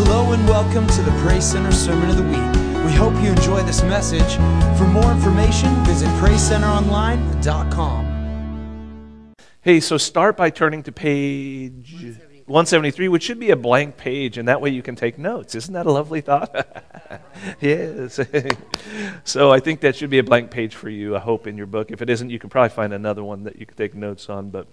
Hello and welcome to the Praise Center Sermon of the Week. We hope you enjoy this message. For more information, visit PraiseCenterOnline.com. Hey, so start by turning to page 173, which should be a blank page, and that way you can take notes. Isn't that a lovely thought? yes. so I think that should be a blank page for you, I hope, in your book. If it isn't, you can probably find another one that you can take notes on. But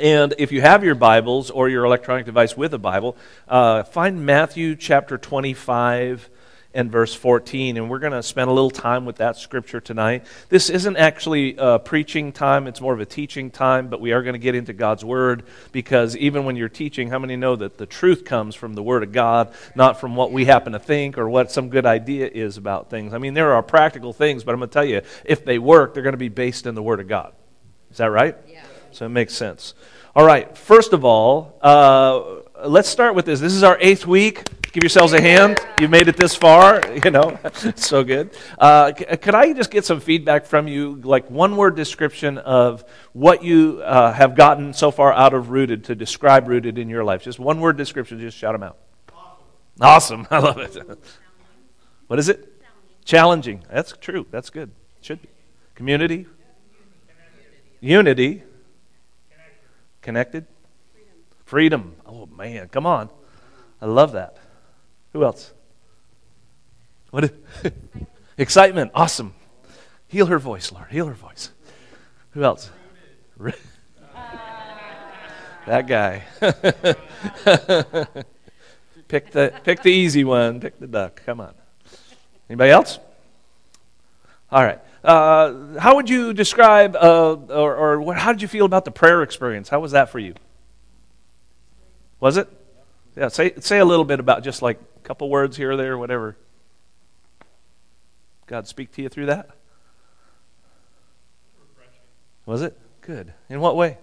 and if you have your Bibles or your electronic device with a Bible, uh, find Matthew chapter 25 and verse 14. And we're going to spend a little time with that scripture tonight. This isn't actually a preaching time, it's more of a teaching time, but we are going to get into God's Word because even when you're teaching, how many know that the truth comes from the Word of God, not from what we happen to think or what some good idea is about things? I mean, there are practical things, but I'm going to tell you, if they work, they're going to be based in the Word of God. Is that right? Yeah. So it makes sense. All right, first of all, uh, let's start with this. This is our eighth week. Give yourselves a hand. You've made it this far, you know, so good. Uh, c- could I just get some feedback from you, like one word description of what you uh, have gotten so far out of Rooted to describe Rooted in your life? Just one word description, just shout them out. Awesome. I love it. What is it? Challenging. That's true. That's good. Should be. Community. Unity. Connected? Freedom. Oh, man. Come on. I love that. Who else? What? Is, excitement. Awesome. Heal her voice, Lord. Heal her voice. Who else? that guy. pick the pick the easy one. Pick the duck. Come on. Anybody else? All right. Uh, how would you describe, uh, or, or what, how did you feel about the prayer experience? How was that for you? Was it? Yeah, say, say a little bit about just like a couple words here or there, whatever. God speak to you through that? Was it? Good. In what way?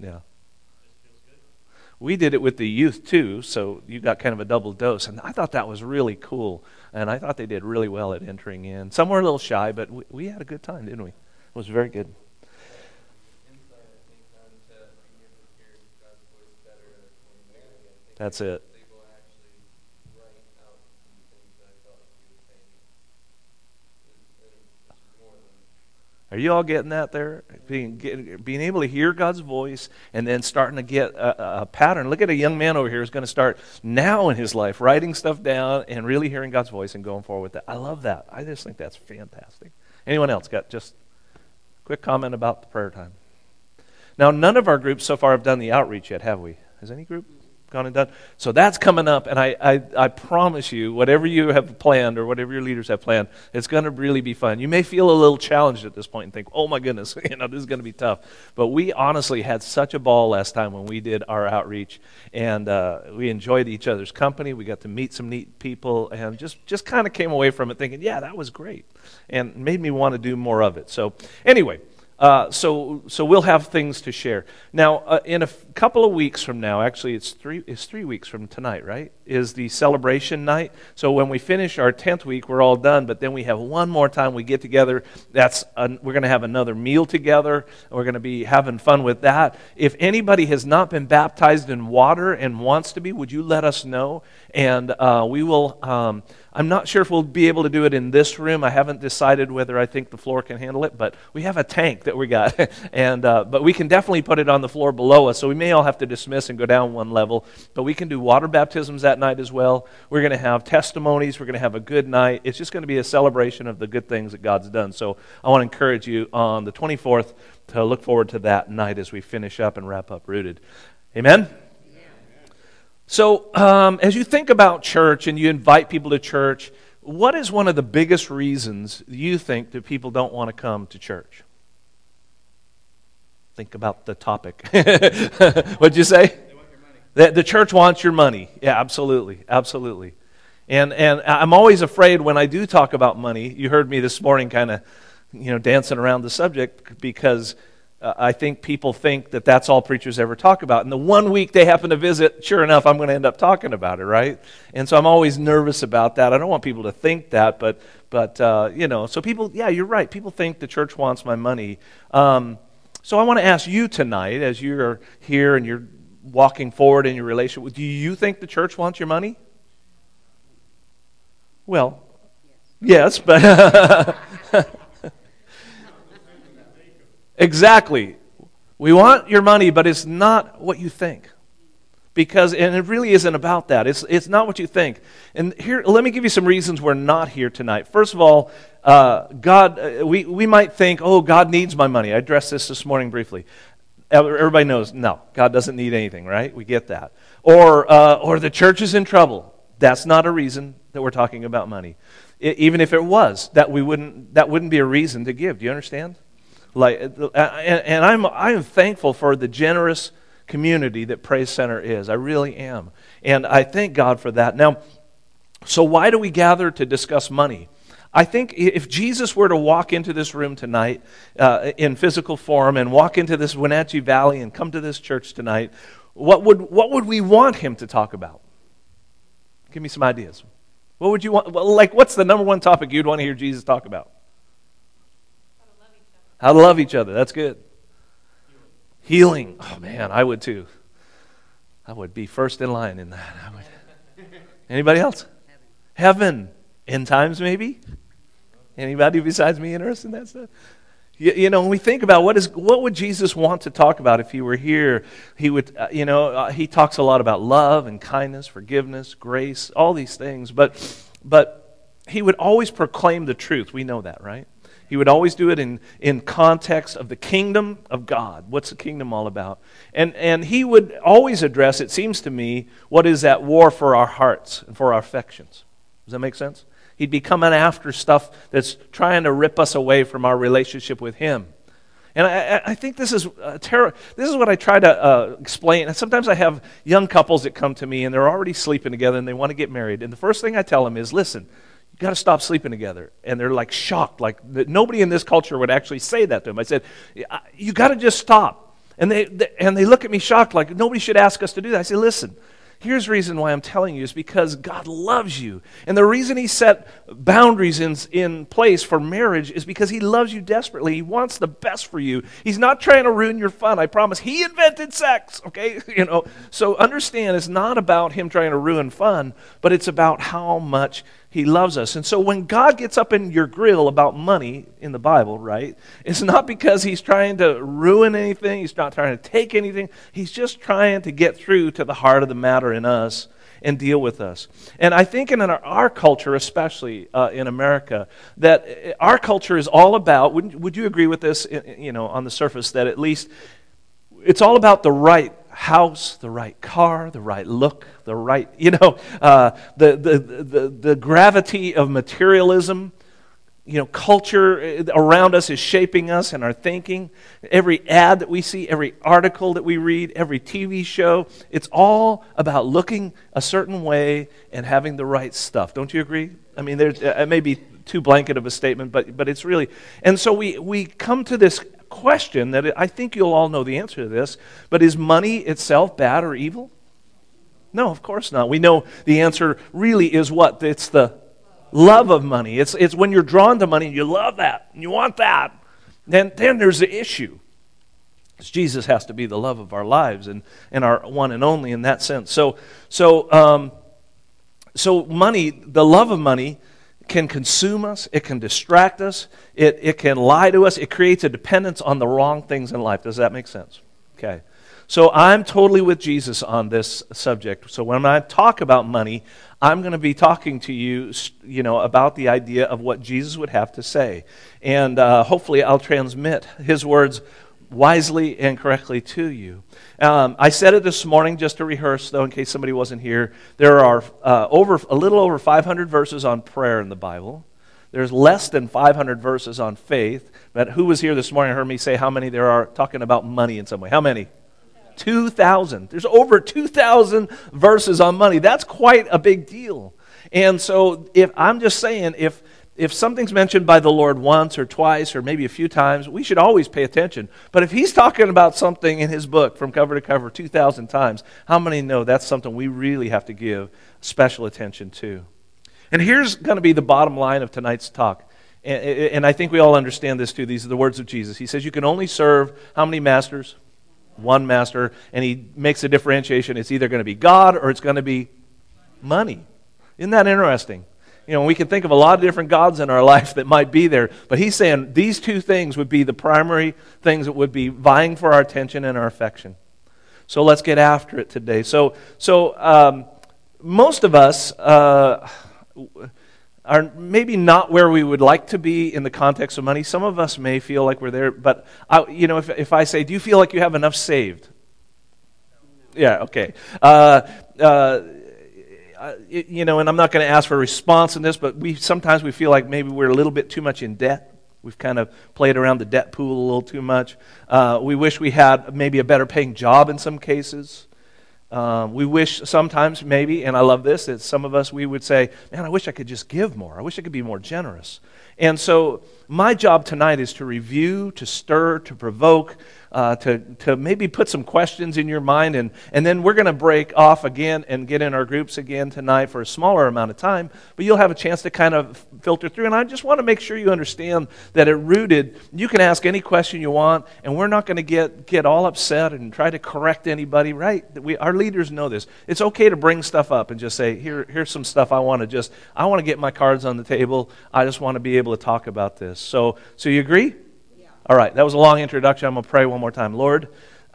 Yeah. We did it with the youth too, so you got kind of a double dose. And I thought that was really cool. And I thought they did really well at entering in. Some were a little shy, but we, we had a good time, didn't we? It was very good. That's it. Are you all getting that there? Being, being able to hear God's voice and then starting to get a, a pattern. Look at a young man over here who's going to start now in his life writing stuff down and really hearing God's voice and going forward with that. I love that. I just think that's fantastic. Anyone else got just quick comment about the prayer time? Now, none of our groups so far have done the outreach yet, have we? Has any group gone and done? So that's coming up, and I, I, I promise you, whatever you have planned or whatever your leaders have planned, it's going to really be fun. You may feel a little challenged at this point and think, oh my goodness, you know, this is going to be tough. But we honestly had such a ball last time when we did our outreach, and uh, we enjoyed each other's company. We got to meet some neat people, and just, just kind of came away from it thinking, yeah, that was great, and made me want to do more of it. So, anyway. Uh, so, so we'll have things to share. Now, uh, in a f- couple of weeks from now, actually, it's three, it's three weeks from tonight, right? Is the celebration night. So when we finish our 10th week, we're all done, but then we have one more time we get together. That's an, We're going to have another meal together. We're going to be having fun with that. If anybody has not been baptized in water and wants to be, would you let us know? And uh, we will. Um, I'm not sure if we'll be able to do it in this room. I haven't decided whether I think the floor can handle it, but we have a tank that we got, and uh, but we can definitely put it on the floor below us. So we may all have to dismiss and go down one level, but we can do water baptisms that night as well. We're going to have testimonies. We're going to have a good night. It's just going to be a celebration of the good things that God's done. So I want to encourage you on the 24th to look forward to that night as we finish up and wrap up Rooted. Amen. So, um, as you think about church and you invite people to church, what is one of the biggest reasons you think that people don't want to come to church? Think about the topic. What'd you say? The, the church wants your money. Yeah, absolutely. Absolutely. And, and I'm always afraid when I do talk about money. You heard me this morning kind of, you know, dancing around the subject because uh, I think people think that that's all preachers ever talk about. And the one week they happen to visit, sure enough, I'm going to end up talking about it, right? And so I'm always nervous about that. I don't want people to think that, but, but uh, you know, so people, yeah, you're right. People think the church wants my money. Um, so I want to ask you tonight, as you're here and you're walking forward in your relationship, do you think the church wants your money? Well, yes, but exactly. We want your money, but it's not what you think. Because and it really isn't about that. It's, it's not what you think. And here let me give you some reasons we're not here tonight. First of all uh, god uh, we, we might think oh god needs my money. I addressed this this morning briefly. Everybody knows no god doesn't need anything right? We get that. Or uh, or the church is in trouble. That's not a reason that we're talking about money. It, even if it was that we wouldn't that wouldn't be a reason to give. Do you understand like uh, and, i'm i'm thankful for the generous community that Praise Center is. I really am. And I thank God for that. Now, so why do we gather to discuss money? I think if Jesus were to walk into this room tonight uh, in physical form and walk into this Wenatchee Valley and come to this church tonight, what would, what would we want him to talk about? Give me some ideas. What would you want? Like, what's the number one topic you'd want to hear Jesus talk about? How to love each other. How to love each other. That's good. Healing. Oh man, I would too. I would be first in line in that. I would. Anybody else? Heaven. End times, maybe? Anybody besides me interested in that stuff? You, you, know, when we think about what is what would Jesus want to talk about if he were here, he would, uh, you know, uh, he talks a lot about love and kindness, forgiveness, grace, all these things. But, but he would always proclaim the truth. We know that, right? He would always do it in, in context of the kingdom of God. What's the kingdom all about? And, and he would always address, it seems to me, what is that war for our hearts and for our affections. Does that make sense? He'd be coming after stuff that's trying to rip us away from our relationship with him. And I, I think this is terror. This is what I try to uh, explain. And sometimes I have young couples that come to me and they're already sleeping together and they want to get married. And the first thing I tell them is, listen, you got to stop sleeping together. And they're like shocked. Like nobody in this culture would actually say that to them. I said, you got to just stop. And they, they, and they look at me shocked, like nobody should ask us to do that. I say, listen, Here's the reason why I'm telling you is because God loves you. And the reason He set boundaries in, in place for marriage is because He loves you desperately. He wants the best for you. He's not trying to ruin your fun. I promise. He invented sex, okay? You know, so understand it's not about Him trying to ruin fun, but it's about how much he loves us. And so when God gets up in your grill about money in the Bible, right, it's not because he's trying to ruin anything, he's not trying to take anything. He's just trying to get through to the heart of the matter in us and deal with us. And I think in our, our culture, especially uh, in America, that our culture is all about, would, would you agree with this, you know, on the surface, that at least it's all about the right house, the right car, the right look, the right, you know, uh, the, the, the, the gravity of materialism. You know, culture uh, around us is shaping us and our thinking. Every ad that we see, every article that we read, every TV show, it's all about looking a certain way and having the right stuff. Don't you agree? I mean, there's, uh, it may be too blanket of a statement, but, but it's really. And so we, we come to this question that I think you'll all know the answer to this, but is money itself bad or evil? No, of course not. We know the answer really is what? It's the love of money. It's, it's when you're drawn to money and you love that and you want that, then, then there's the issue. Jesus has to be the love of our lives and, and our one and only in that sense. So, so, um, so money, the love of money, can consume us, it can distract us, it, it can lie to us, it creates a dependence on the wrong things in life. Does that make sense? Okay. So I'm totally with Jesus on this subject. So when I talk about money, I'm going to be talking to you, you know, about the idea of what Jesus would have to say. And uh, hopefully I'll transmit his words wisely and correctly to you. Um, I said it this morning just to rehearse, though, in case somebody wasn't here. There are uh, over a little over 500 verses on prayer in the Bible. There's less than 500 verses on faith. But who was here this morning and heard me say how many there are talking about money in some way? How many? 2,000. There's over 2,000 verses on money. That's quite a big deal. And so, if I'm just saying, if if something's mentioned by the Lord once or twice or maybe a few times, we should always pay attention. But if he's talking about something in his book from cover to cover 2,000 times, how many know that's something we really have to give special attention to? And here's going to be the bottom line of tonight's talk. And, I think we all understand this too. These are the words of Jesus. He says, You can only serve how many masters? One master. And he makes a differentiation. It's either going to be God or it's going to be money. Isn't that interesting? You know, we can think of a lot of different gods in our life that might be there, but he's saying these two things would be the primary things that would be vying for our attention and our affection. So let's get after it today. So, so um, most of us uh, are maybe not where we would like to be in the context of money. Some of us may feel like we're there, but I, you know, if, if I say, "Do you feel like you have enough saved?" Yeah, okay. Uh, uh, you know, and I'm not going to ask for a response in this, but we sometimes we feel like maybe we're a little bit too much in debt. We've kind of played around the debt pool a little too much. Uh, we wish we had maybe a better paying job in some cases. Um, we wish sometimes, maybe, and I love this, that some of us, we would say, Man, I wish I could just give more. I wish I could be more generous. And so, my job tonight is to review, to stir, to provoke, uh, to, to maybe put some questions in your mind. And, and then we're going to break off again and get in our groups again tonight for a smaller amount of time. But you'll have a chance to kind of filter through. And I just want to make sure you understand that at Rooted, you can ask any question you want, and we're not going to get, get all upset and try to correct anybody, right? We, our leaders know this. It's okay to bring stuff up and just say, Here, here's some stuff I want to just, I want to get my cards on the table. I just want to be able to talk about this. So, so you agree? Yeah. All right, that was a long introduction. I'm going to pray one more time. Lord,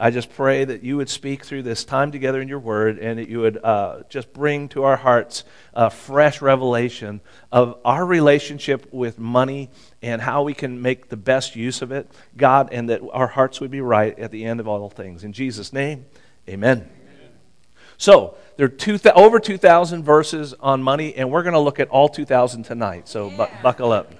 I just pray that you would speak through this time together in your word and that you would uh, just bring to our hearts a fresh revelation of our relationship with money and how we can make the best use of it, God, and that our hearts would be right at the end of all things. In Jesus' name, amen. amen. So, there are two th- over 2,000 verses on money, and we're going to look at all 2,000 tonight. So, bu- buckle up.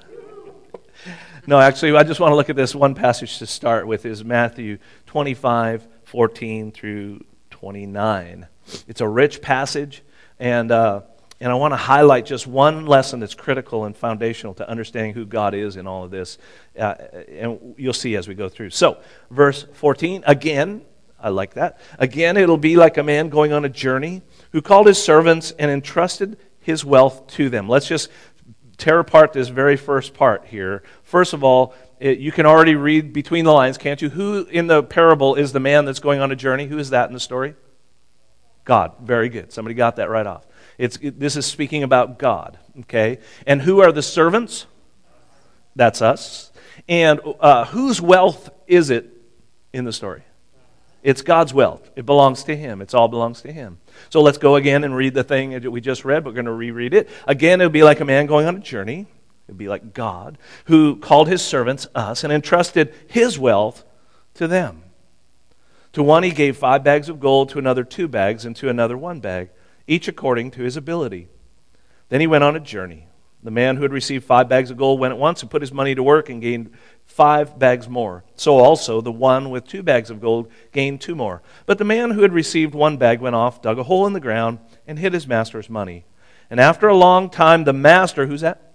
No, actually, I just want to look at this one passage to start with is Matthew 25, 14 through 29. It's a rich passage, and, uh, and I want to highlight just one lesson that's critical and foundational to understanding who God is in all of this. Uh, and you'll see as we go through. So, verse 14, again, I like that. Again, it'll be like a man going on a journey who called his servants and entrusted his wealth to them. Let's just tear apart this very first part here. First of all, it, you can already read between the lines, can't you? Who in the parable is the man that's going on a journey? Who is that in the story? God. Very good. Somebody got that right off. It's, it, this is speaking about God, okay? And who are the servants? That's us. And uh, whose wealth is it in the story? It's God's wealth. It belongs to Him. It all belongs to Him. So let's go again and read the thing that we just read. We're going to reread it. Again, it'll be like a man going on a journey. It'll be like God, who called his servants, us, and entrusted his wealth to them. To one he gave five bags of gold, to another two bags, and to another one bag, each according to his ability. Then he went on a journey. The man who had received five bags of gold went at once and put his money to work and gained five bags more. So also the one with two bags of gold gained two more. But the man who had received one bag went off, dug a hole in the ground, and hid his master's money. And after a long time, the master, who's that?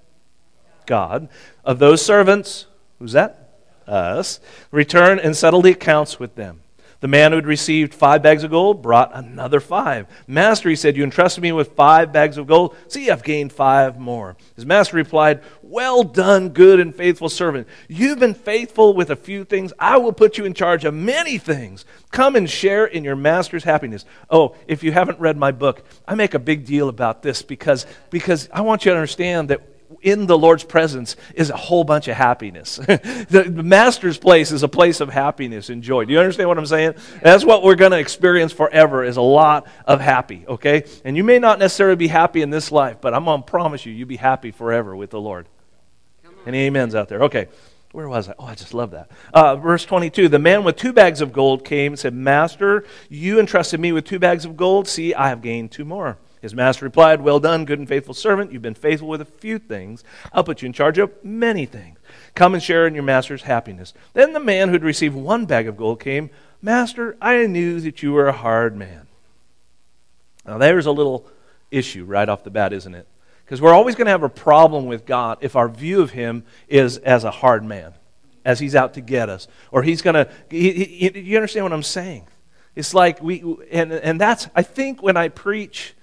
God, of those servants, who's that? Us, returned and settled the accounts with them. The man who had received five bags of gold brought another five. Master, he said, You entrusted me with five bags of gold. See, I've gained five more. His master replied, Well done, good and faithful servant. You've been faithful with a few things. I will put you in charge of many things. Come and share in your master's happiness. Oh, if you haven't read my book, I make a big deal about this because, because I want you to understand that in the Lord's presence is a whole bunch of happiness. the, master's place is a place of happiness and joy. Do you understand what I'm saying? That's what we're going to experience forever is a lot of happy, okay? And you may not necessarily be happy in this life, but I'm going to promise you, you'll be happy forever with the Lord. Any amens out there? Okay. Where was I? Oh, I just love that. Uh, verse 22 The man with two bags of gold came and said, Master, you entrusted me with two bags of gold. See, I have gained two more. His master replied, Well done, good and faithful servant. You've been faithful with a few things. I'll put you in charge of many things. Come and share in your master's happiness. Then the man who had received one bag of gold came, Master, I knew that you were a hard man. Now, there's a little issue right off the bat, isn't it? Because we're always going to have a problem with God if our view of Him is as a hard man, as He's out to get us. Or He's going to. You understand what I'm saying? It's like we. And, and that's, I think, when I preach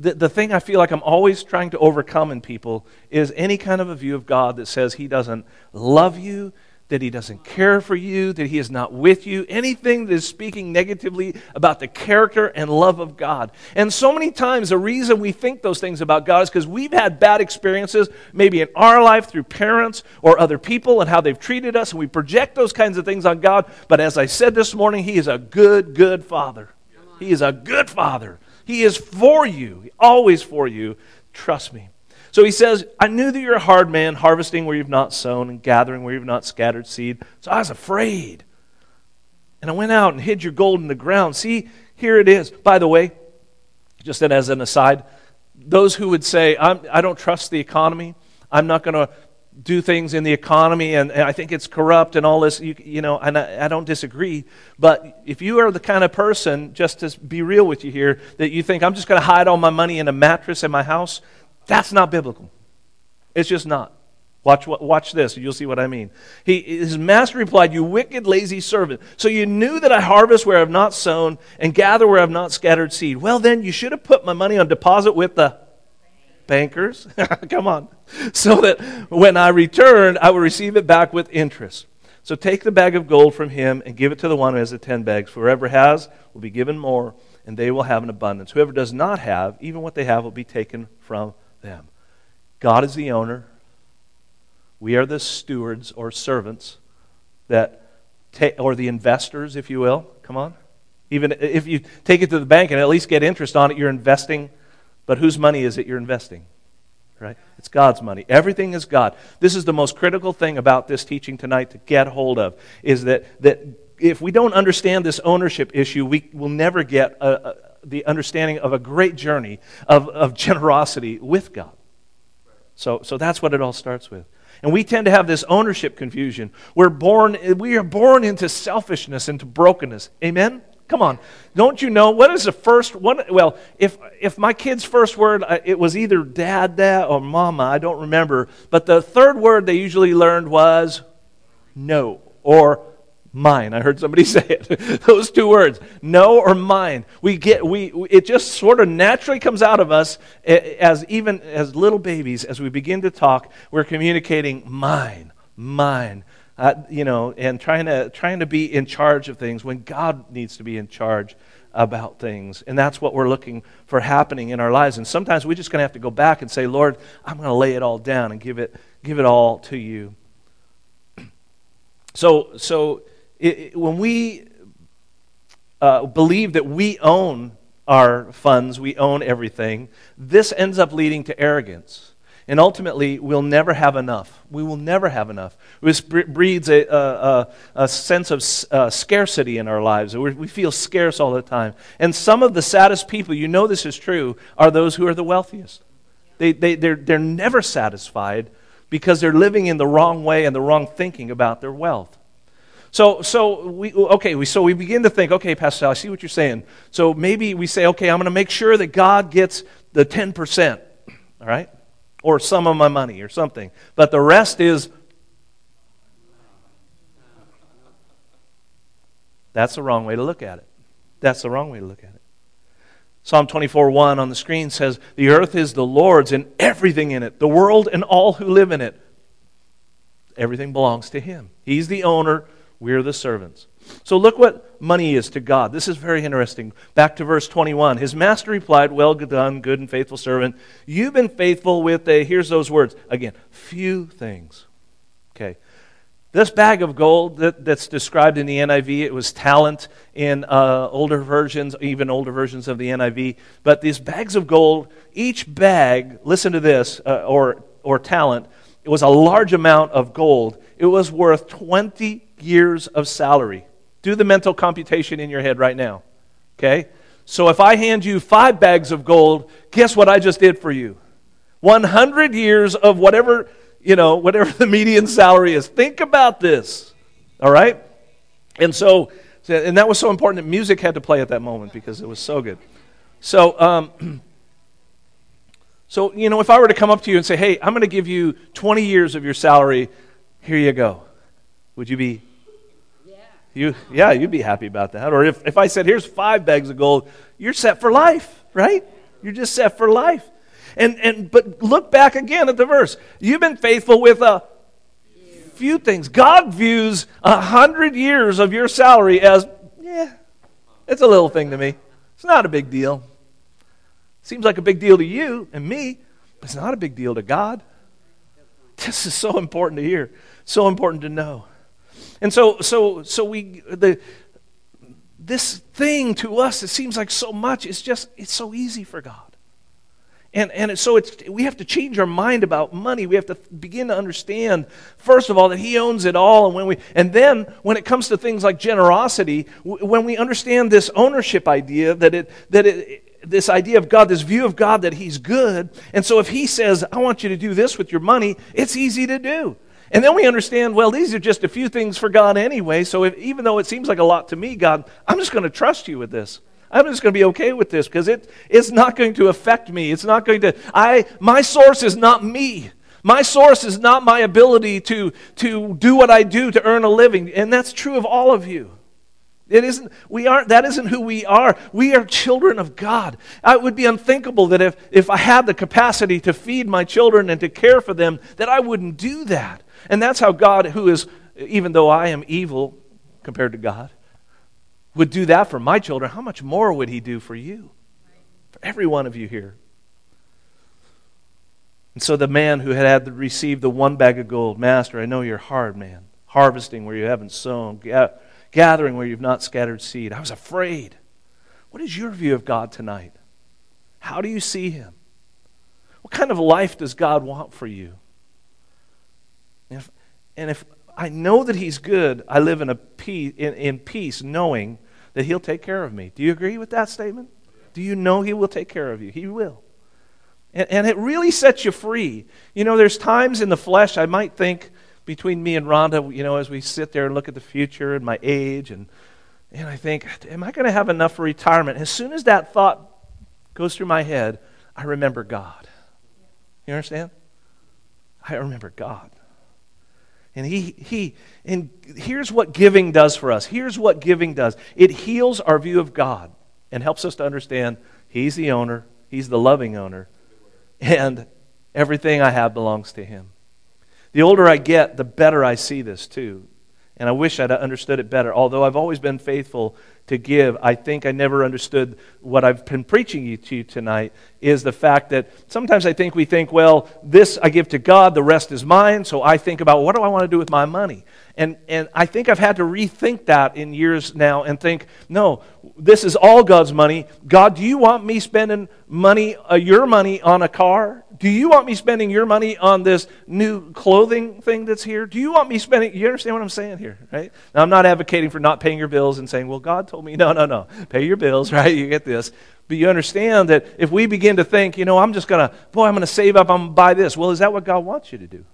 the, the thing I feel like I'm always trying to overcome in people is any kind of a view of God that says He doesn't love you, that he doesn't care for you, that he is not with you, anything that is speaking negatively about the character and love of God. And so many times, the reason we think those things about God is because we've had bad experiences, maybe in our life through parents or other people and how they've treated us, and we project those kinds of things on God. But as I said this morning, he is a good, good father. He is a good father. He is for you, always for you. Trust me. So he says, I knew that you're a hard man, harvesting where you've not sown and gathering where you've not scattered seed. So I was afraid. And I went out and hid your gold in the ground. See, here it is. By the way, just as an aside, those who would say, I'm, I do not trust the economy, I'm not going to do things in the economy, and, and, I think it's corrupt and all this, you, you know, and I, I don't disagree. But if you are the kind of person, just to be real with you here, that you think, I'm just going to hide all my money in a mattress in my house, that's not biblical. It's just not. Watch, watch this, you'll see what I mean. He, his master replied, You wicked, lazy servant. So you knew that I harvest where I have not sown and gather where I have not scattered seed. Well, then you should have put my money on deposit with the bankers. Come on. So that when I return, I will receive it back with interest. So take the bag of gold from him and give it to the one who has the ten bags. Whoever has will be given more, and they will have an abundance. Whoever does not have, even what they have will be taken from them. God is the owner. We are the stewards or servants that ta- or the investors, if you will. Come on. Even if you take it to the bank and at least get interest on it, you're investing. But whose money is it you're investing? Right? It's God's money. Everything is God. This is the most critical thing about this teaching tonight to get hold of is that, that if we don't understand this ownership issue, we will never get a, a the understanding of a great journey of, of generosity with God. So, so that's what it all starts with. And we tend to have this ownership confusion. We're born, we are born into selfishness, into brokenness. Amen? Come on. Don't you know what is the first one? Well, if, if my kid's first word, uh, it was either dad, dad, or mama, I don't remember. But the third word they usually learned was no or mine. I heard somebody say it. Those two words, no or mine. We get we it just sort of naturally comes out of us as even as little babies as we begin to talk, we're communicating mine, mine. Uh, you know, and trying to trying to be in charge of things when God needs to be in charge about things. And that's what we're looking for happening in our lives. And sometimes we're just going to have to go back and say, "Lord, I'm going to lay it all down and give it give it all to you." So so it, when we uh, believe that we own our funds, we own everything, this ends up leading to arrogance. And ultimately, we'll never have enough. We will never have enough. This breeds a, a, a sense of uh, scarcity in our lives. we feel scarce all the time. And some of the saddest people, you know this is true, are those who are the wealthiest. They, they, they're, they're never satisfied because they're living in the wrong way and the wrong thinking about their wealth. So, so we, okay, we, so we begin to think, okay, Pastor Sal, I see what you're saying. So maybe we say, okay, I'm going to make sure that God gets the 10%, all right? Or some of my money or something. But the rest is. That's the wrong way to look at it. That's the wrong way to look at it. Psalm 24 1 on the screen says, The earth is the Lord's and everything in it, the world and all who live in it. Everything belongs to Him. He's the owner we're the servants. So look what money is to God. This is very interesting. Back to verse 21. His master replied, Well done, good and faithful servant. You've been faithful with a, here's those words again, few things. Okay. This bag of gold that, that's described in the NIV, it was talent in uh, older versions, even older versions of the NIV. But these bags of gold, each bag, listen to this, uh, or, or talent, it was a large amount of gold. It was worth 20 years of salary. Do the mental computation in your head right now. Okay? So if I hand you five bags of gold, guess what I just did for you? 100 years of whatever, you know, whatever the median salary is. Think about this. All right? And so, and that was so important that music had to play at that moment because it was so good. So, um, so you know, if I were to come up to you and say, "Hey, I'm going to give you 20 years of your salary. Here you go," would you be you, yeah, you'd be happy about that. Or if, if I said, here's five bags of gold, you're set for life, right? You're just set for life. And, and but look back again at the verse. You've been faithful with a few things. God views a hundred years of your salary as, yeah, it's a little thing to me. It's not a big deal. Seems like a big deal to you and me, but it's not a big deal to God. This is so important to hear, so important to know. And so, so, so we the this thing to us, it seems like so much. It's just it's so easy for God. And, and so it's, we have to change our mind about money. We have to begin to understand, first of all, that He owns it all. And, when we, and then, when it comes to things like generosity, when we understand this ownership idea, that, it, that it, this idea of God, this view of God that He's good. And so if He says, I want you to do this with your money, it's easy to do. And then we understand, well, these are just a few things for God anyway. So if, even though it seems like a lot to me, God, I'm just going to trust you with this. I'm just going to be okay with this because it, it's not going to affect me. It's not going to, I, my source is not me. My source is not my ability to, to do what I do to earn a living. And that's true of all of you. It isn't, we aren't, that isn't who we are. We are children of God. It would be unthinkable that if, if I had the capacity to feed my children and to care for them, that I wouldn't do that. And that's how God, who is, even though I am evil compared to God, would do that for my children, how much more would He do for you? For every one of you here. And so the man who had, had received the one bag of gold, Master, I know you're hard, man, harvesting where you haven't sown, gathering where you've not scattered seed. I was afraid. What is your view of God tonight? How do you see Him? What kind of life does God want for you? And if, I know that He's good, I live in, a peace, in, in peace knowing that He'll take care of me. Do you agree with that statement? Do you know He will take care of you? He will. And, and it really sets you free. You know, there's times in the flesh I might think between me and Rhonda, you know, as we sit there and look at the future and my age, and, and I think, am I going to have enough for retirement? As soon as that thought goes through my head, I remember God. You understand? I remember God. And he, he, and here's what giving does for us. Here's what giving does. It heals our view of God and helps us to understand He's the owner, He's the loving owner, and everything I have belongs to Him. The older I get, the better I see this too. And I wish I'd understood it better. Although I've always been faithful to give, I think I never understood what I've been preaching to you tonight is the fact that sometimes I think we think, well, this I give to God, the rest is mine. So I think about what do I want to do with my money? And, and I think I've had to rethink that in years now and think, no, this is all God's money. God, do you want me spending money, uh, your money on a car? Do you want me spending your money on this new clothing thing that's here? Do you want me spending, you understand what I'm saying here, right? Now, I'm not advocating for not paying your bills and saying, well, God told me, no, no, no, pay your bills, right? You get this. But you understand that if we begin to think, you know, I'm just going to, boy, I'm going to save up, I'm going to buy this. Well, is that what God wants you to do?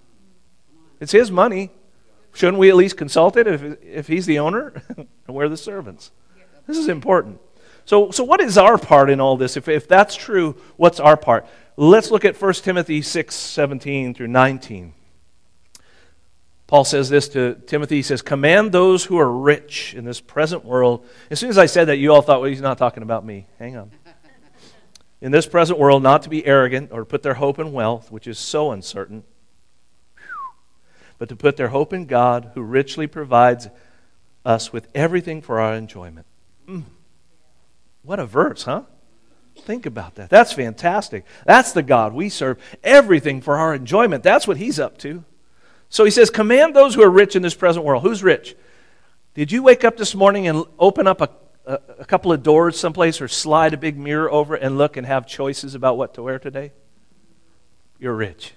It's His money. Shouldn't we at least consult it if, if He's the owner and we're the servants? This is important. So, so what is our part in all this? If, if that's true, what's our part? Let's look at 1 Timothy 6 17 through 19. Paul says this to Timothy. He says, Command those who are rich in this present world. As soon as I said that, you all thought, well, he's not talking about me. Hang on. In this present world, not to be arrogant or put their hope in wealth, which is so uncertain, but to put their hope in God, who richly provides us with everything for our enjoyment. Mm. What a verse, huh? Think about that. That's fantastic. That's the God we serve. Everything for our enjoyment. That's what He's up to. So He says, Command those who are rich in this present world. Who's rich? Did you wake up this morning and open up a, a, a couple of doors someplace or slide a big mirror over and look and have choices about what to wear today? You're rich.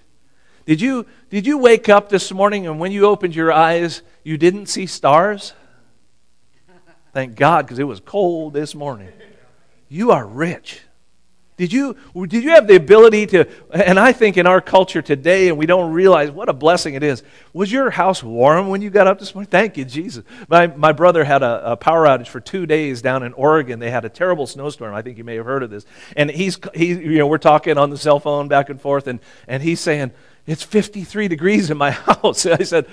Did you, did you wake up this morning and when you opened your eyes, you didn't see stars? Thank God, because it was cold this morning. You are rich. Did you, did you have the ability to, and I think in our culture today, and we don't realize what a blessing it is. Was your house warm when you got up this morning? Thank you, Jesus. My, my brother had a, a power outage for two days down in Oregon. They had a terrible snowstorm. I think you may have heard of this. And he's, he, you know, we're talking on the cell phone back and forth, and, and he's saying, It's 53 degrees in my house. I said,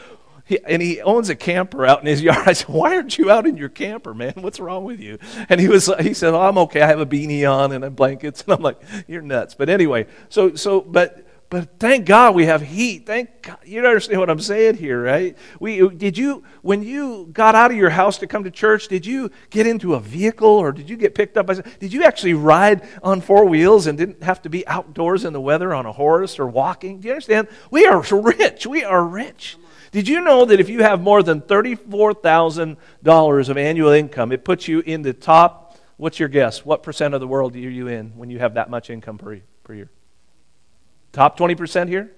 he, and he owns a camper out in his yard. I said, "Why aren't you out in your camper, man? What's wrong with you?" And he was, he said, oh, "I'm okay. I have a beanie on and a blankets." And I'm like, "You're nuts." But anyway, so so, but but thank God we have heat. Thank God. You understand what I'm saying here, right? We, did you, when you got out of your house to come to church, did you get into a vehicle or did you get picked up by, did you actually ride on four wheels and didn't have to be outdoors in the weather on a horse or walking? Do you understand? We are rich. We are rich. Did you know that if you have more than $34,000 of annual income, it puts you in the top, what's your guess? What percent of the world are you in when you have that much income per, per year? Top 20% here?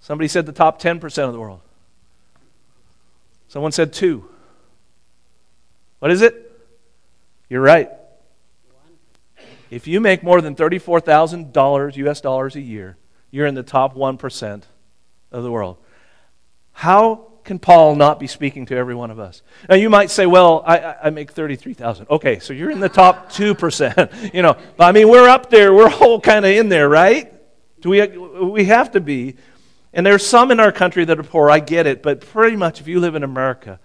Somebody said the top 10% of the world. Someone said two. What is it? You're right. If you make more than $34,000 US dollars a year, you're in the top 1% of the world. How can Paul not be speaking to every one of us? Now you might say, well, I, I make 33,000. Okay, so you're in the top 2%. you know, I mean, we're up there. We're all kind of in there, right? Do we, we have to be. And there's some in our country that are poor, I get it, but pretty much if you live in America,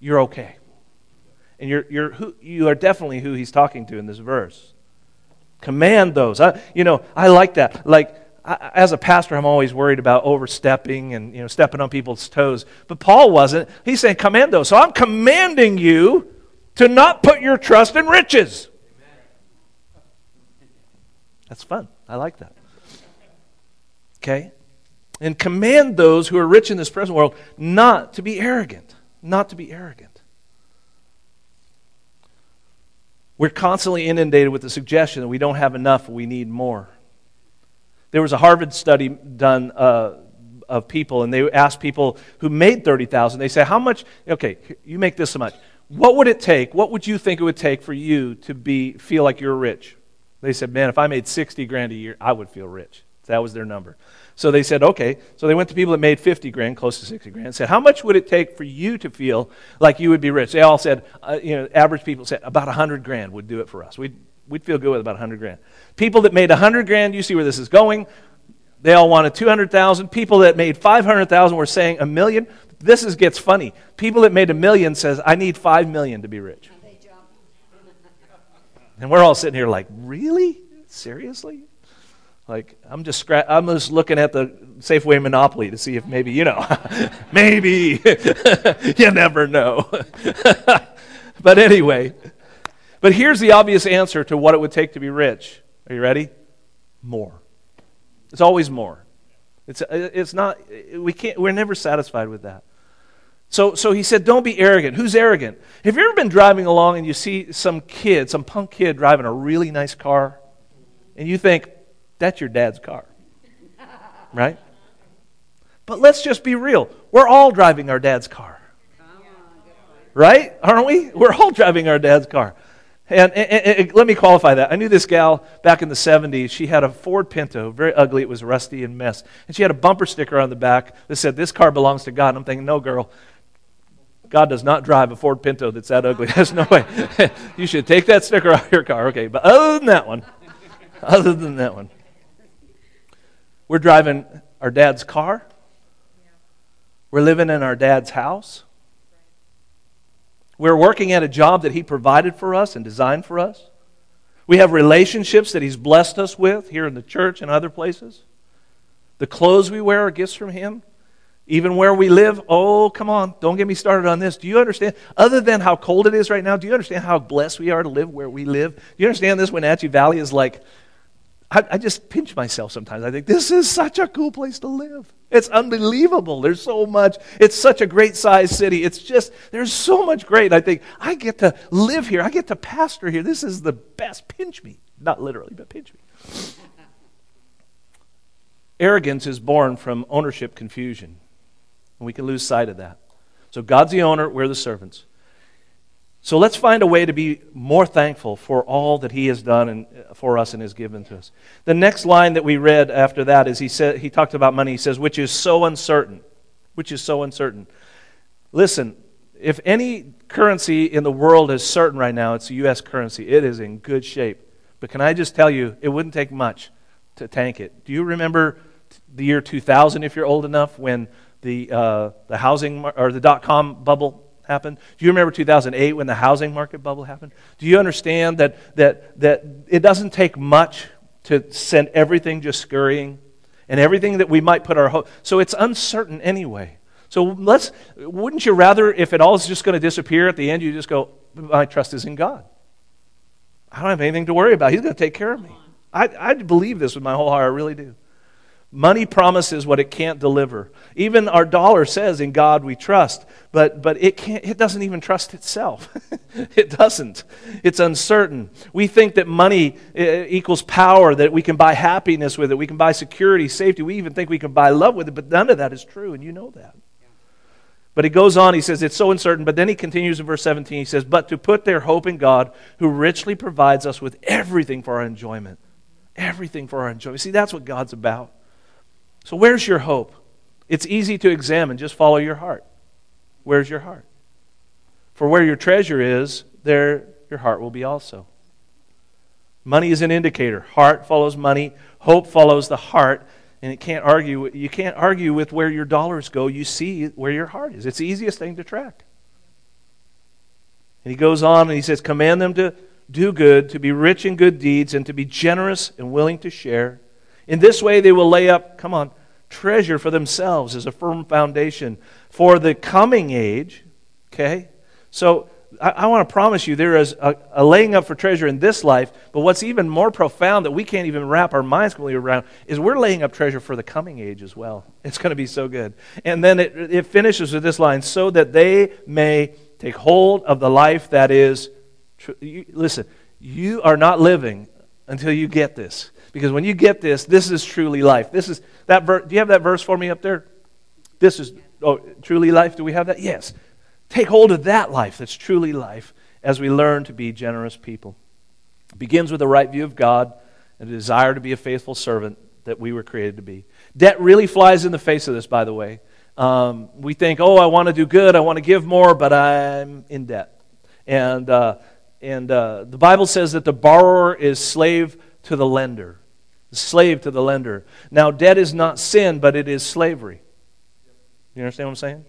you're okay. And you're, you're who, you are definitely who he's talking to in this verse. Command those. I, you know, I like that. Like, I, as a pastor, I'm always worried about overstepping and you know stepping on people's toes. But Paul wasn't. He's saying command those. So I'm commanding you to not put your trust in riches. That's fun. I like that. Okay? And command those who are rich in this present world not to be arrogant. Not to be arrogant. We're constantly inundated with the suggestion that we don't have enough, we need more. There was a Harvard study done uh, of people, and they asked people who made 30,000, they say, How much, okay, you make this much. What would it take? What would you think it would take for you to be, feel like you're rich? They said, Man, if I made 60 grand a year, I would feel rich. That was their number. So they said, okay. So they went to people that made 50 grand, close to 60 grand, and said, how much would it take for you to feel like you would be rich? They all said, uh, you know, average people said, about 100 grand would do it for us. We'd, we'd feel good with about 100 grand. People that made 100 grand, you see where this is going. They all wanted 200,000. People that made 500,000 were saying a million. This is, gets funny. People that made a million says, I need 5 million to be rich. And we're all sitting here like, really? Seriously? Like I'm just scra- I'm just looking at the Safeway Monopoly to see if maybe you know, maybe you never know. but anyway, but here's the obvious answer to what it would take to be rich. Are you ready? More. It's always more. It's uh, it's not uh, we can't we're never satisfied with that. So, so he said, don't be arrogant. Who's arrogant? Have you ever been driving along and you see some kid, some punk kid driving a really nice car, and you think, that's your dad's car. Right? But let's just be real. We're all driving our dad's car. Right? Aren't we? We're all driving our dad's car. And, and, and, let me qualify that. I knew this gal back in the 70s. She had a Ford Pinto, very ugly. It was rusty and mess. And she had a bumper sticker on the back that said, This car belongs to God. And I'm thinking, No, girl. God does not drive a Ford Pinto that's that ugly. There's no way. you should take that sticker off your car. Okay, but other than that one, other than that one, we're driving our dad's car. We're living in our dad's house. We're working at a job that he provided for us and designed for us. We have relationships that he's blessed us with here in the church and other places. The clothes we wear are gifts from him. Even where we live, oh, come on, don't get me started on this. Do you understand? Other than how cold it is right now, do you understand how blessed we are to live where we live? Do you understand this Wenatchee Valley is like I, I just pinch myself sometimes. I think, this is such a cool place to live. It's unbelievable. There's so much. It's such a great sized city. It's just, there's so much great. I think, I get to live here. I get to pastor here. This is the best. Pinch me. Not literally, but pinch me. Arrogance is born from ownership confusion. And we can lose sight of that. So God's the owner, we're the servants. So let's find a way to be more thankful for all that He has done and, uh, for us and has given to us. The next line that we read after that is he, said, he talked about money. He says, which is so uncertain. Which is so uncertain. Listen, if any currency in the world is certain right now, it's the U.S. currency. It is in good shape. But can I just tell you, it wouldn't take much to tank it. Do you remember the year 2000, if you're old enough, when the, uh, the housing or the dot com bubble happened? Do you remember 2008 when the housing market bubble happened? Do you understand that, that, that it doesn't take much to send everything just scurrying and everything that we might put our hope? So it's uncertain anyway. So let's, wouldn't you rather, if it all is just going to disappear at the end, you just go, my trust is in God. I don't have anything to worry about. He's going to take care of me. I, I believe this with my whole heart. I really do. Money promises what it can't deliver. Even our dollar says, "In God we trust," but but it can't. It doesn't even trust itself. it doesn't. It's uncertain. We think that money eh, equals power, that we can buy happiness with it, we can buy security, safety. We even think we can buy love with it, but none of that is true, and you know that. But he goes on, he says, it's so uncertain. But then he continues in verse 17. He says, But to put their hope in God, who richly provides us with everything for our enjoyment. Everything for our enjoyment. See, that's what God's about. So, where's your hope? It's easy to examine. Just follow your heart. Where's your heart? For where your treasure is, there your heart will be also. Money is an indicator. Heart follows money, hope follows the heart, and it can't argue you can't argue with where your dollars go. You see where your heart is. It's the easiest thing to track. And he goes on and he says, Command them to do good, to be rich in good deeds, and to be generous and willing to share in this way, they will lay up, come on, treasure for themselves as a firm foundation for the coming age. Okay? So I, I want to promise you there is a, a, laying up for treasure in this life, but what's even more profound that we can't even wrap our minds completely around is we're laying up treasure for the coming age as well. It's going to be so good. And then it, it finishes with this line so that they may take hold of the life that is. Tr- you, listen, you are not living until you get this. Because when you get this, this is truly life. This is that ver- Do you have that verse for me up there? This is oh, truly life. Do we have that? Yes. Take hold of that life that's truly life as we learn to be generous people. It begins with a right view of God and a desire to be a faithful servant that we were created to be. Debt really flies in the face of this, by the way. Um, we think, oh, I want to do good, I want to give more, but I'm in debt. And, uh, and uh, the Bible says that the borrower is slave to the lender slave to the lender. Now, debt is not sin, but it is slavery. You understand what I'm saying?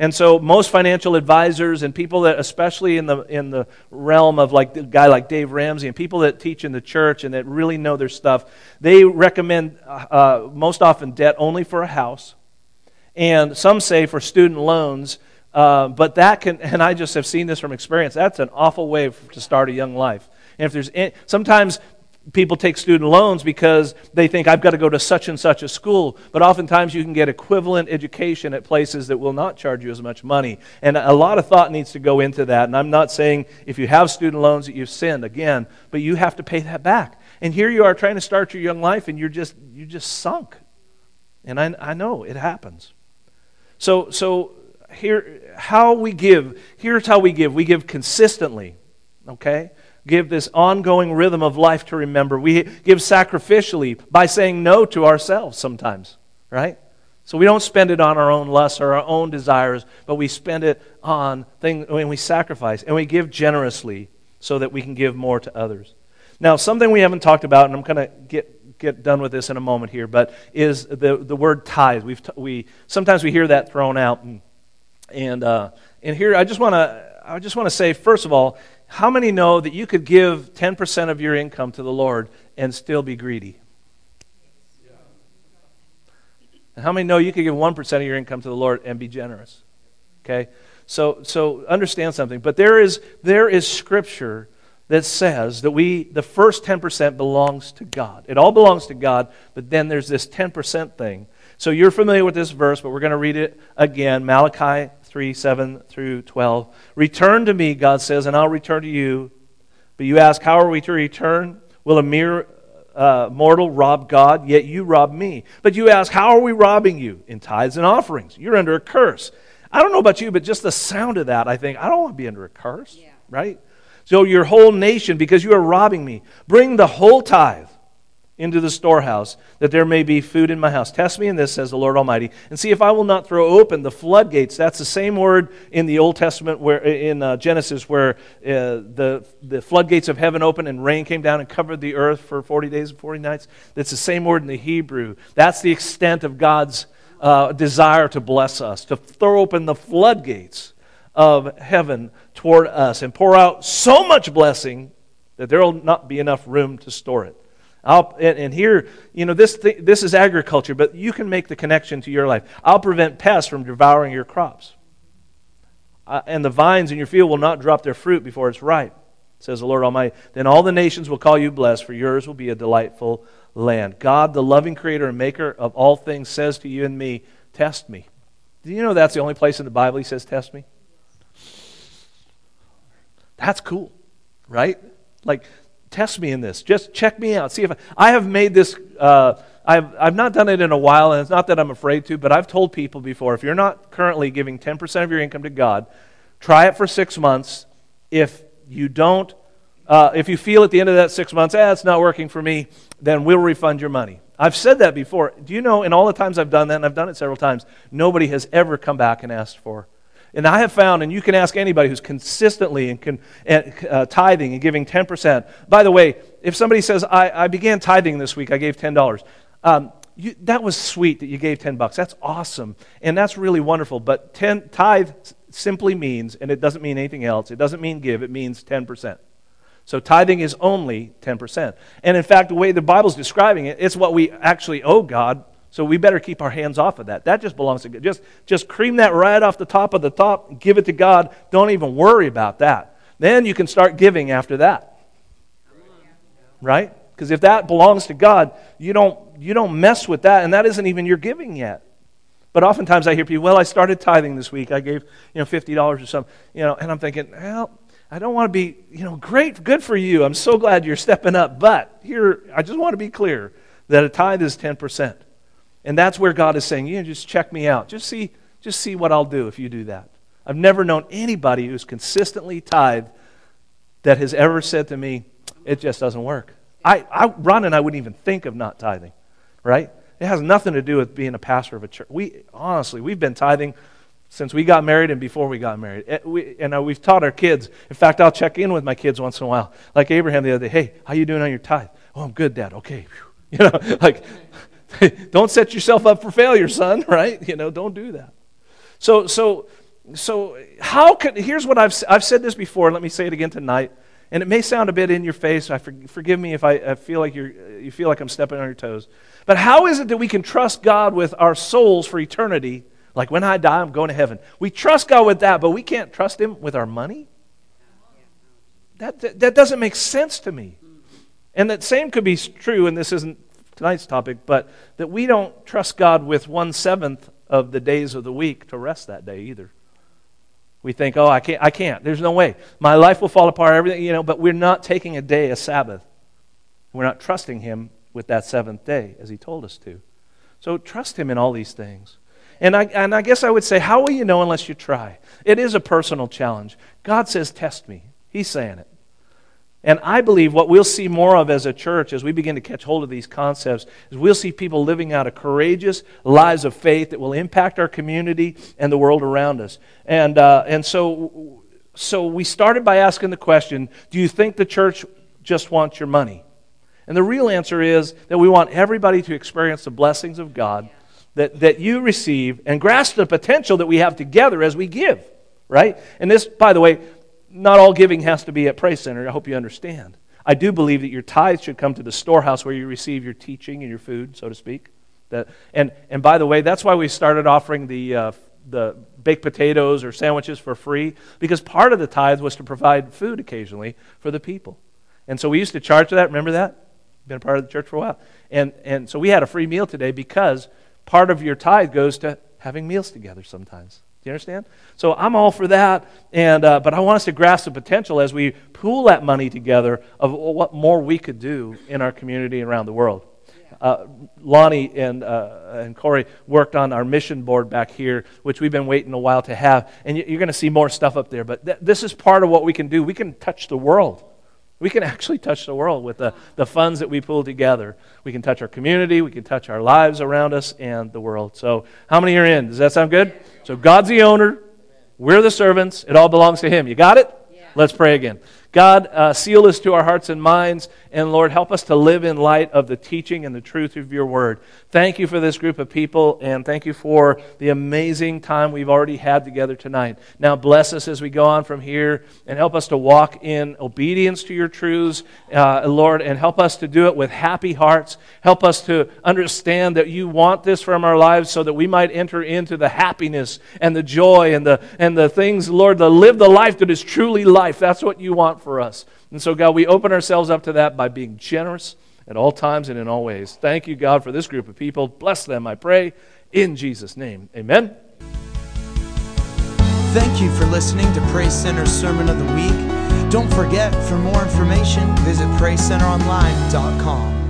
And so, most financial advisors and people that, especially in the in the realm of like a guy like Dave Ramsey and people that teach in the church and that really know their stuff, they recommend uh, uh most often debt only for a house, and some say for student loans. Uh, but that can, and I just have seen this from experience. That's an awful way to start a young life. And if there's any, sometimes people take student loans because they think I've got to go to such and such a school. But oftentimes you can get equivalent education at places that will not charge you as much money. And a lot of thought needs to go into that. And I'm not saying if you have student loans that you've sinned again, but you have to pay that back. And here you are trying to start your young life and you're just you just sunk. And I, I know it happens. So so here how we give, here's how we give. We give consistently. Okay? give this ongoing rhythm of life to remember. We give sacrificially by saying no to ourselves sometimes, right? So we don't spend it on our own lusts or our own desires, but we spend it on things when we sacrifice and we give generously so that we can give more to others. Now, something we haven't talked about, and I'm going to get, get done with this in a moment here, but is the, the word tithe. We've t- we, sometimes we hear that thrown out. And, and, uh, and here, I just want to I just want to say, first of all, how many know that you could give 10% of your income to the Lord and still be greedy? And how many know you could give 1% of your income to the Lord and be generous? Okay? So, so understand something. But there is, there is scripture that says that we, the first 10% belongs to God. It all belongs to God, but then there's this 10% thing. So you're familiar with this verse, but we're going to read it again. Malachi 3 7 through 12. Return to me, God says, and I'll return to you. But you ask, How are we to return? Will a mere uh, mortal rob God? Yet you rob me. But you ask, How are we robbing you? In tithes and offerings. You're under a curse. I don't know about you, but just the sound of that, I think, I don't want to be under a curse, yeah. right? So your whole nation, because you are robbing me, bring the whole tithe into the storehouse, that there may be food in my house. Test me in this, says the Lord Almighty, and see if I will not throw open the floodgates. That's the same word in the Old Testament, where in uh, Genesis, where uh, the the floodgates of heaven opened and rain came down and covered the earth for forty days and forty nights. That's the same word in the Hebrew. That's the extent of God's uh, desire to bless us, to throw open the floodgates of heaven toward us and pour out so much blessing that there will not be enough room to store it. I'll, and, and here, you know, this, th- this is agriculture, but you can make the connection to your life. I'll prevent pests from devouring your crops. Uh, and the vines in your field will not drop their fruit before it's ripe, says the Lord Almighty. Then all the nations will call you blessed, for yours will be a delightful land. God, the loving creator and maker of all things, says to you and me, Test me. Do you know that's the only place in the Bible he says, Test me? That's cool, right? Like, test me in this. Just check me out. See if I, I have made this. Uh, I've, I've not done it in a while, and it's not that I'm afraid to, but I've told people before if you're not currently giving 10% of your income to God, try it for six months. If you don't, uh, if you feel at the end of that six months, ah, it's not working for me, then we'll refund your money. I've said that before. Do you know, in all the times I've done that, and I've done it several times, nobody has ever come back and asked for and I have found, and you can ask anybody who's consistently and con, uh, tithing and giving 10%. By the way, if somebody says, I, I began tithing this week, I gave $10. Um, you, that was sweet that you gave 10 bucks. That's awesome. And that's really wonderful. But 10, tithe simply means, and it doesn't mean anything else, it doesn't mean give, it means 10%. So tithing is only 10%. And in fact, the way the Bible's describing it, it's what we actually owe God so we better keep our hands off of that. That just belongs to God. Just, just cream that right off the top of the top, give it to God. Don't even worry about that. Then you can start giving after that. Right? Because if that belongs to God, you don't, you don't mess with that, and that isn't even your giving yet. But oftentimes I hear people, well, I started tithing this week. I gave, you know, $50 or something. You know, and I'm thinking, well, I don't want to be, you know, great, good for you. I'm so glad you're stepping up. But here, I just want to be clear that a tithe is 10%. And that's where God is saying, you know, just check me out. Just see, just see what I'll do if you do that. I've never known anybody who's consistently tithed that has ever said to me, it just doesn't work. I, I, Ron and I wouldn't even think of not tithing, right? It has nothing to do with being a pastor of a church. We honestly, we've been tithing since we got married and before we got married. We, and uh, we've taught our kids. In fact, I'll check in with my kids once in a while. Like Abraham the other day, hey, how you doing on your tithe? Oh, I'm good, Dad. Okay. You know, like don't set yourself up for failure, son, right? You know, don't do that. So, so, so how can, here's what I've, I've said this before, let me say it again tonight. And it may sound a bit in your face. I for, forgive me if I, I feel like you're, you feel like I'm stepping on your toes. But how is it that we can trust God with our souls for eternity? Like when I die, I'm going to heaven. We trust God with that, but we can't trust Him with our money? That, that, that doesn't make sense to me. And that same could be true, and this isn't tonight's topic, but that we don't trust God with one seventh of the days of the week to rest that day either. We think, oh, I can't, I can't. There's no way. My life will fall apart, everything, you know, but we're not taking a day a Sabbath. We're not trusting Him with that seventh day as He told us to. So trust Him in all these things. And I, and I guess I would say, how will you know unless you try? It is a personal challenge. God says, test me. He's saying it. And I believe what we'll see more of as a church as we begin to catch hold of these concepts is we'll see people living out a courageous lives of faith that will impact our community and the world around us. And, uh, and so, so we started by asking the question do you think the church just wants your money? And the real answer is that we want everybody to experience the blessings of God that, that you receive and grasp the potential that we have together as we give, right? And this, by the way, not all giving has to be at Praise Center. I hope you understand. I do believe that your tithe should come to the storehouse where you receive your teaching and your food, so to speak. That, and, and by the way, that's why we started offering the, uh, the baked potatoes or sandwiches for free, because part of the tithe was to provide food occasionally for the people. And so we used to charge for that. Remember that? Been a part of the church for a while. And, and so we had a free meal today because part of your tithe goes to having meals together sometimes you understand? So I'm all for that, and, uh, but I want us to grasp the potential as we pool that money together of what more we could do in our community and around the world. Uh, Lonnie and, uh, and Corey worked on our mission board back here, which we've been waiting a while to have. And you're going to see more stuff up there. But th- this is part of what we can do. We can touch the world. We can actually touch the world with the, the funds that we pull together. We can touch our community, we can touch our lives around us and the world. So, how many are in? Does that sound good? So, God's the owner, we're the servants, it all belongs to Him. You got it? Yeah. Let's pray again. God, uh, seal this to our hearts and minds. And Lord, help us to live in light of the teaching and the truth of your word. Thank you for this group of people, and thank you for the amazing time we've already had together tonight. Now, bless us as we go on from here, and help us to walk in obedience to your truths, uh, Lord, and help us to do it with happy hearts. Help us to understand that you want this from our lives so that we might enter into the happiness and the joy and the, and the things, Lord, to live the life that is truly life. That's what you want for us. And so, God, we open ourselves up to that by being generous at all times and in all ways. Thank you, God, for this group of people. Bless them, I pray, in Jesus' name. Amen. Thank you for listening to Praise Center's Sermon of the Week. Don't forget, for more information, visit PraiseCenterOnline.com.